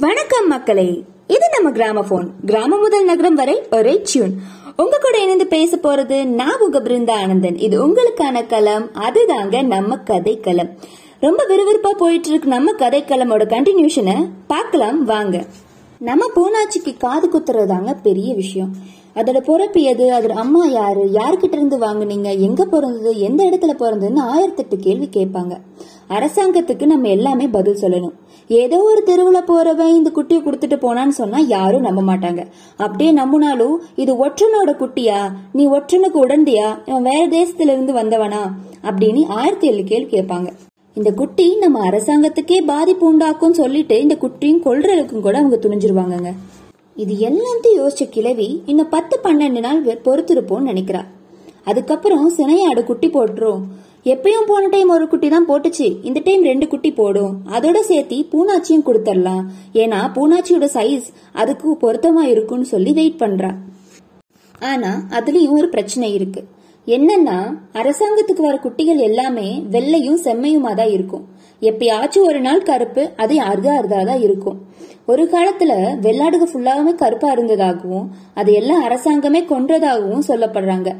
வணக்கம் மக்களே இது நம்ம கிராமபோன். கிராமம் முதல் நகரம் வரை ஒரே டியூன் உங்க கூட இணைந்து பேச போறது நான் உங்க பிருந்தா ஆனந்தன். இது உங்களுக்கான களம் அதுதாங்க நம்ம கதை களம் ரொம்ப விறுவிறுப்பா போயிட்டு இருக்கு நம்ம கதை களமோட கண்டினியூஷனை பார்க்கலாம் வாங்க. நம்ம பூனாச்சிக்கு காது குத்துறதாங்க பெரிய விஷயம். அதோட பிறப்பு எது அதோட அம்மா யாரு யாருக்கிட்ட இருந்து வாங்குனீங்க எங்க பிறந்தது எந்த இடத்துல பிறந்ததுன்னு ஆயிரத்தெட்டு கேள்வி கேட்பாங்க. அரசாங்கத்துக்கு நம்ம எல்லாமே பதில் சொல்லணும். ஏதோ ஒரு தெருவுல போறவன் இந்த குட்டியை கொடுத்துட்டு போனான்னு சொன்னா யாரும் நம்ப மாட்டாங்க. அப்படியே நம்பினாலும் இது ஒற்றனோட குட்டியா? நீ ஒற்றனுக்கு உடந்தையா? இவன் வேற தேசத்துல இருந்து வந்தவனா? அப்படின்னு ஆயிரத்தி ஏழு கேள்வி கேட்பாங்க. இந்த குட்டி நம்ம அரசாங்கத்துக்கே பாதிப்பு உண்டாக்கும் சொல்லிட்டு இந்த குட்டியும் கொல்றதுக்கும் கூட அவங்க துணிஞ்சிருவாங்கங்க. இது எல்லாத்தையும் யோசிச்ச கிழவி இன்னும் பத்து பன்னெண்டு நாள் வெ- பொறுத்திருப்போம்னு நினைக்கிறா. அதுக்கப்புறம் சினையாடு குட்டி போட்டுரும். எப்பயும் போன டைம் ஒரு குட்டி தான் போட்டுச்சு. இந்த டைம் ரெண்டு குட்டி போடும். அதோட சேர்த்து பூனாச்சியும் கொடுத்துடலாம் ஏன்னா பூனாச்சியோட சைஸ் அதுக்கு பொருத்தமா இருக்கும்னு சொல்லி வெயிட் பண்றா. ஆனா அதுலயும் ஒரு பிரச்சனை இருக்கு. என்னன்னா அரசாங்கத்துக்கு வர குட்டிகள் எல்லாமே வெள்ளையும் செம்மையுமா தான் இருக்கும். எப்பயாச்சும் ஒரு நாள் கருப்பு அது அர்தா அர்தா தான் இருக்கும். ஒரு காலத்துல வெள்ளாடுக ஃபுல்லாவுமே கருப்பா இருந்ததாகவும் அது எல்லாம் அரசாங்கமே கொன்றதாகவும் சொல்லப்படுறாங்க.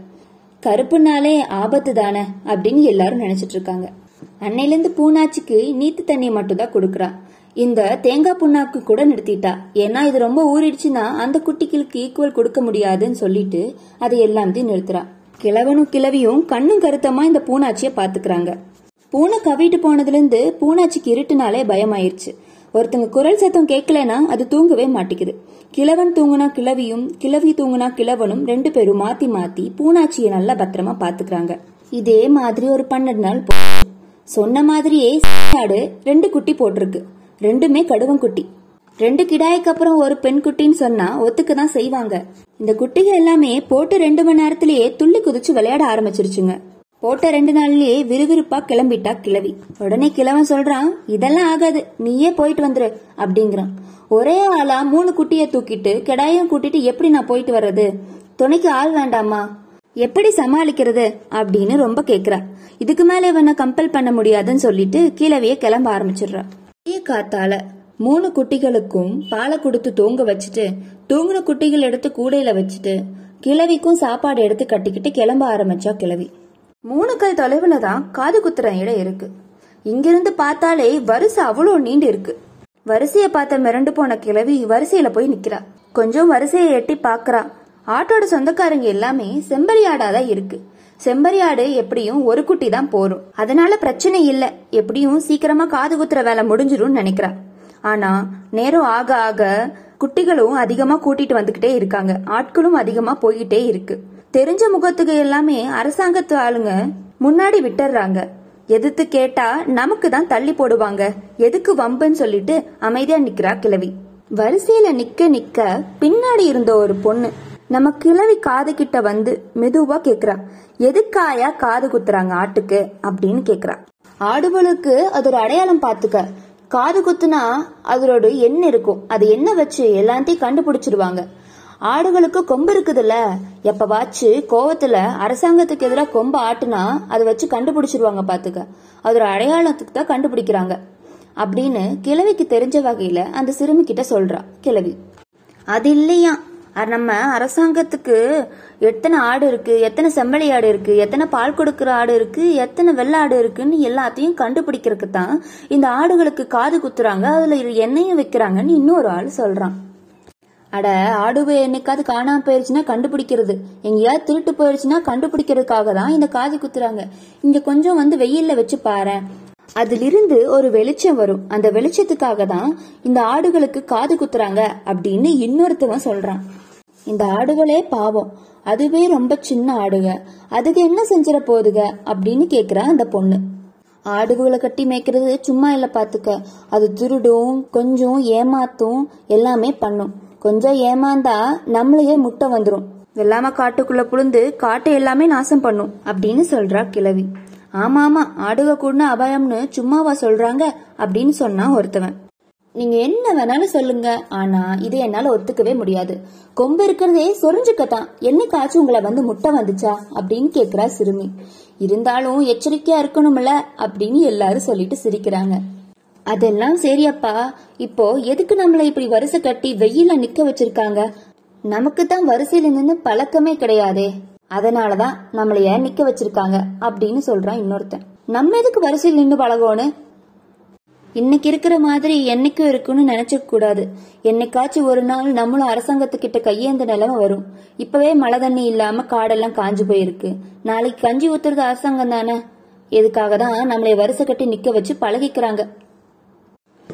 கருப்புனாலே ஆபத்து தானே அப்படின்னு எல்லாரும் நினைச்சிட்டு இருக்காங்க. அன்னையிலேருந்து பூனாச்சிக்கு நீத்து தண்ணியை மட்டும்தான் கொடுக்குறா. இந்த தேங்காய் புண்ணாக்கு கூட நிறுத்திட்டா. ஏன்னா இது ரொம்ப ஊறிடுச்சுன்னா அந்த குட்டிகளுக்கு ஈக்குவல் கொடுக்க முடியாதுன்னு சொல்லிட்டு அதை எல்லாத்தையும் நிறுத்துறா. கிழவனும் கிழவியும் கண்ணும் கருத்தமா இந்த பூனாச்சிய பாத்துக்கிறாங்க பூனை கவிட்டு போனதுல இருந்து பூனாச்சிக்கு இருட்டுனாலே பயமாயிருச்சு. ஒருத்தங்க குரல் சத்தம் கேட்கலனா அது தூங்கவே மாட்டேங்குது. கிழவன் தூங்குனா கிழவியும் கிழவி தூங்குனா கிழவனும் ரெண்டு பேரும் மாத்தி மாத்தி பூனாச்சியை நல்லா பத்திரமா பாத்துக்கிறாங்க. இதே மாதிரி ஒரு பன்னெண்டு நாள் போச்சு. சொன்ன மாதிரியே ஆடு ரெண்டு குட்டி போட்டிருக்கு. ரெண்டுமே கடுவன் குட்டி. ரெண்டு கிடாய்க்கு அப்புறம் ஒரு பெண் குட்டின்னு சொன்னா ஒத்துக்கு தான் செய்வாங்க. இந்த குட்டிகள் எல்லாமே போட்டு ரெண்டு மணி நேரத்திலேயே துள்ளி குதிச்சு விளையாட ஆரம்பிச்சிருச்சுங்க. போட்ட ரெண்டு நாள்லயே விறுவிறுப்பா கிளம்பிட்டா கிளவி உடனே கிழவன் சொல்றான் இதெல்லாம் ஆகாது நீயே போயிட்டு வந்துரு அப்படிங்கிறான். ஒரே ஆளா மூணு குட்டிய தூக்கிட்டு கிடாயும் கூட்டிட்டு எப்படி நான் போயிட்டு வர்றது? துணைக்கு ஆள் வேண்டாமா? எப்படி சமாளிக்கிறது? அப்படின்னு ரொம்ப கேக்குறா. இதுக்கு மேல இவனை கம்பல் பண்ண முடியாதுன்னு சொல்லிட்டு கிழவிய கிளம்ப ஆரம்பிச்சிடுறா. பெரிய காத்தால மூணு குட்டிகளுக்கும் பாலை கொடுத்து தூங்க வச்சுட்டு தூங்குன குட்டிகள் எடுத்து கூடையில வச்சுட்டு கிழவிக்கும் சாப்பாடு எடுத்து கட்டிக்கிட்டு கிளம்ப ஆரம்பிச்சா கிழவி. மூணு கல் தொலைவுல தான் காது குத்துற இடம் இருக்கு. இங்கிருந்து பார்த்தாலே வரிசை அவ்வளோ நீண்டு இருக்கு. வரிசையை பார்த்த மிரண்டு போன கிழவி வரிசையில போய் நிக்கிறா. கொஞ்சம் வரிசையை எட்டி பாக்குறா ஆட்டோட சொந்தக்காரங்க எல்லாமே செம்பரியாடாதான் இருக்கு. செம்பரியாடு எப்படியும் ஒரு குட்டி தான் போரும். அதனால பிரச்சனை இல்ல. எப்படியும் சீக்கிரமா காது குத்துற வேலை முடிஞ்சிரும் நினைக்கிறா. ஆனா நேரம் ஆக ஆக குட்டிகளும் அதிகமா கூட்டிட்டு வந்துகிட்டே இருக்காங்க. ஆட்களும் அதிகமா போய்கிட்டே இருக்கு. தெரிஞ்ச முகத்துக்கு எல்லாமே அரசாங்கத்து ஆளுங்க முன்னாடி விட்டுறாங்க எதிர்த்து கேட்டா நமக்கு தான் தள்ளி போடுவாங்க. எதுக்கு வம்புன்னு சொல்லிட்டு அமைதியா நிக்கிறா கிழவி. வரிசையில நிக்க நிக்க பின்னாடி இருந்த ஒரு பொண்ணு நம்ம கிழவி காது கிட்ட வந்து மெதுவா கேக்குறா. எதுக்காயா காது குத்துறாங்க ஆட்டுக்கு? அப்படின்னு கேக்குறா. ஆடுகளுக்கு அது ஒரு அடையாளம் பாத்துக்க. காது குத்துனா அதோட என்ன இருக்கும். அது என்ன வச்சு எல்லாத்தையும் கண்டுபிடிச்சிடுவாங்க ஆடுகளுக்கு கொம்பு இருக்குதுல்ல. எப்பவாச்சு கோவத்துல அரசாங்கத்துக்கு எதிராக கொம்பு ஆட்டுனா அதை வச்சு கண்டுபிடிச்சிருவாங்க பாத்துக்க. அதோட அடையாளத்துக்கு தான் கண்டுபிடிக்கிறாங்க. அப்படின்னு கிழவிக்கு தெரிஞ்ச வகையில அந்த சிறுமி கிட்ட சொல்றா கிழவி. அது இல்லையா? நம்ம அரசாங்கத்துக்கு எத்தனை ஆடு இருக்கு எத்தனை செம்மலி ஆடு இருக்கு எத்தனை பால் கொடுக்கிற ஆடு இருக்கு எத்தனை வெள்ளை ஆடு இருக்குன்னு எல்லாத்தையும் கண்டுபிடிக்கிறதுக்கு தான் இந்த ஆடுகளுக்கு காது குத்துறாங்க. அதுல எண்ணெயும் வைக்கிறாங்கன்னு இன்னொரு ஆள் சொல்றான். அட ஆடுவே என்னைக்காவது காணாம போயிருச்சுன்னா கண்டுபிடிக்கிறது. எங்கேயாவது திருட்டு போயிருச்சுன்னா கண்டுபிடிக்கிறதுக்காக தான் இந்த காது குத்துறாங்க. இங்க கொஞ்சம் வந்து வெயில்ல வச்சு பாரு. அதிலிருந்து ஒரு வெளிச்சம் வரும். அந்த வெளிச்சத்துக்காக தான் இந்த ஆடுகளுக்கு காது குத்துறாங்க அப்படின்னு இன்னொருத்தவன் சொல்றான். இந்த ஆடுகளே பாவம். அதுவே ரொம்ப சின்ன ஆடுக. அதுக்கு என்ன செஞ்சிட போகுதுக? அப்படின்னு கேக்குறா அந்த பொண்ணு. ஆடுகளை கட்டி மேய்க்கிறது சும்மா இல்ல பாத்துக்க. அது திருடும் கொஞ்சம் ஏமாத்தும் எல்லாமே பண்ணும். கொஞ்சம் ஏமாந்தா நம்மளையே முட்டை வந்துடும் வெள்ளாம காட்டுக்குள்ள புழுந்து காட்டை எல்லாமே நாசம் பண்ணும் அப்படின்னு சொல்றா கிழவி. ஆமா ஆமா ஆடுக கூடன அபாயம்னு சும்மாவா சொல்றாங்க அப்படின்னு சொன்னா ஒருத்தவன். நீங்க என்ன வேணாலும் சொல்லுங்க ஆனா இதை என்னால ஒத்துக்கவே முடியாது. கொம்பு இருக்கிறதே சொரிஞ்சுக்கத்தான். என்னைக்காச்சும் உங்களை வந்து முட்டை வந்துச்சா அப்படின்னு கேக்குறா சிறுமி. இருந்தாலும் எச்சரிக்கையா இருக்கணும்ல அப்படின்னு எல்லாரும் சொல்லிட்டு சிரிக்கிறாங்க. அதெல்லாம் சரியப்பா. இப்போ எதுக்கு நம்மள இப்படி வரிசை கட்டி வெயில நிக்க வச்சிருக்காங்க? நமக்கு தான் வரிசையில நின்னு பழக்கமே கிடையாதே. அதனாலதான் நம்மளைய நிக்க வச்சிருக்காங்க அப்படின்னு சொல்றான் இன்னொருத்தன். நம்ம எதுக்கு வரிசையில் நின்னு பழகோன்னு இன்னைக்கு இருக்கிற மாதிரி என்னைக்கும் இருக்குன்னு நினைச்சிக்க கூடாது. என்னைக்காச்சும் ஒரு நாள் நம்மளும் அரசாங்கத்துக்கிட்ட கையேந்த நிலைமை வரும். இப்பவே மழை தண்ணி இல்லாம காடெல்லாம் காஞ்சு போயிருக்கு. நாளைக்கு கஞ்சி ஊத்துறது அரசாங்கம் தானே எதுக்காக தான் நம்மளை வரிசை கட்டி நிக்க வச்சு பழகிக்கிறாங்க.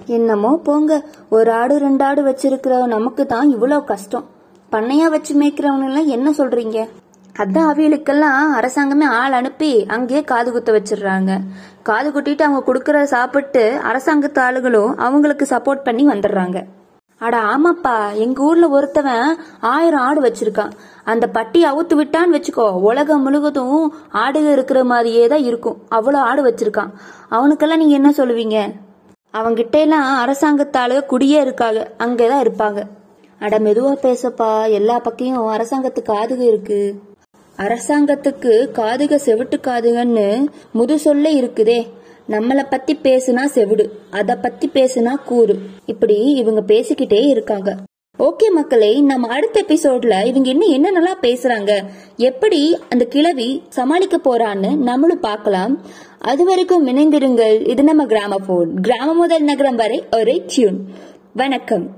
என்னமோ போங்க ஒரு ஆடு ரெண்டு ஆடு வச்சிருக்கிற நமக்கு தான் இவ்வளோ கஷ்டம். பண்ணையா வச்சு மேய்க்கிறவங்க எல்லாம் என்ன சொல்றீங்க? அதான் அவியலுக்கெல்லாம் அரசாங்கமே ஆள் அனுப்பி அங்கேயே காது குத்த வச்சிடுறாங்க. காது குட்டிட்டு அவங்க கொடுக்கற சாப்பிட்டு அரசாங்கத்து ஆளுகளும் அவங்களுக்கு சப்போர்ட் பண்ணி வந்துடுறாங்க. அட ஆமாப்பா எங்க ஊர்ல ஒருத்தவன் ஆயிரம் ஆடு வச்சிருக்கான். அந்த பட்டி அவுத்து விட்டான்னு வச்சுக்கோ உலகம் முழுவதும் ஆடுக இருக்கிற மாதிரியே தான் இருக்கும். அவ்வளோ ஆடு வச்சிருக்கான். அவனுக்கெல்லாம் நீங்க என்ன சொல்லுவீங்க? அவங்கிட்ட எல்லாம் அரசாங்கத்தாளுக குடியே இருக்காங்க அங்கதான் இருப்பாங்க. அட மெதுவா பேசப்பா. எல்லா பக்கையும் அரசாங்கத்துக்கு காதுக இருக்கு. அரசாங்கத்துக்கு காதுக செவிட்டு காதுகன்னு முது சொல்ல இருக்குதே. நம்மள பத்தி பேசுனா செவிடு. அத பத்தி பேசுனா கூறு. இப்படி இவங்க பேசிக்கிட்டே இருக்காங்க. ஓகே மக்களே நம்ம அடுத்த எபிசோட்ல இவங்க இன்னும் என்ன நல்லா பேசுறாங்க எப்படி அந்த கிழவி சமாளிக்க போறான்னு நம்மளும் பார்க்கலாம். அது வரைக்கும் இணைந்திருங்கள். இது நம்ம கிராம போன் கிராமம் முதல் நகரம் வரை ஒரே டியூன் வணக்கம்.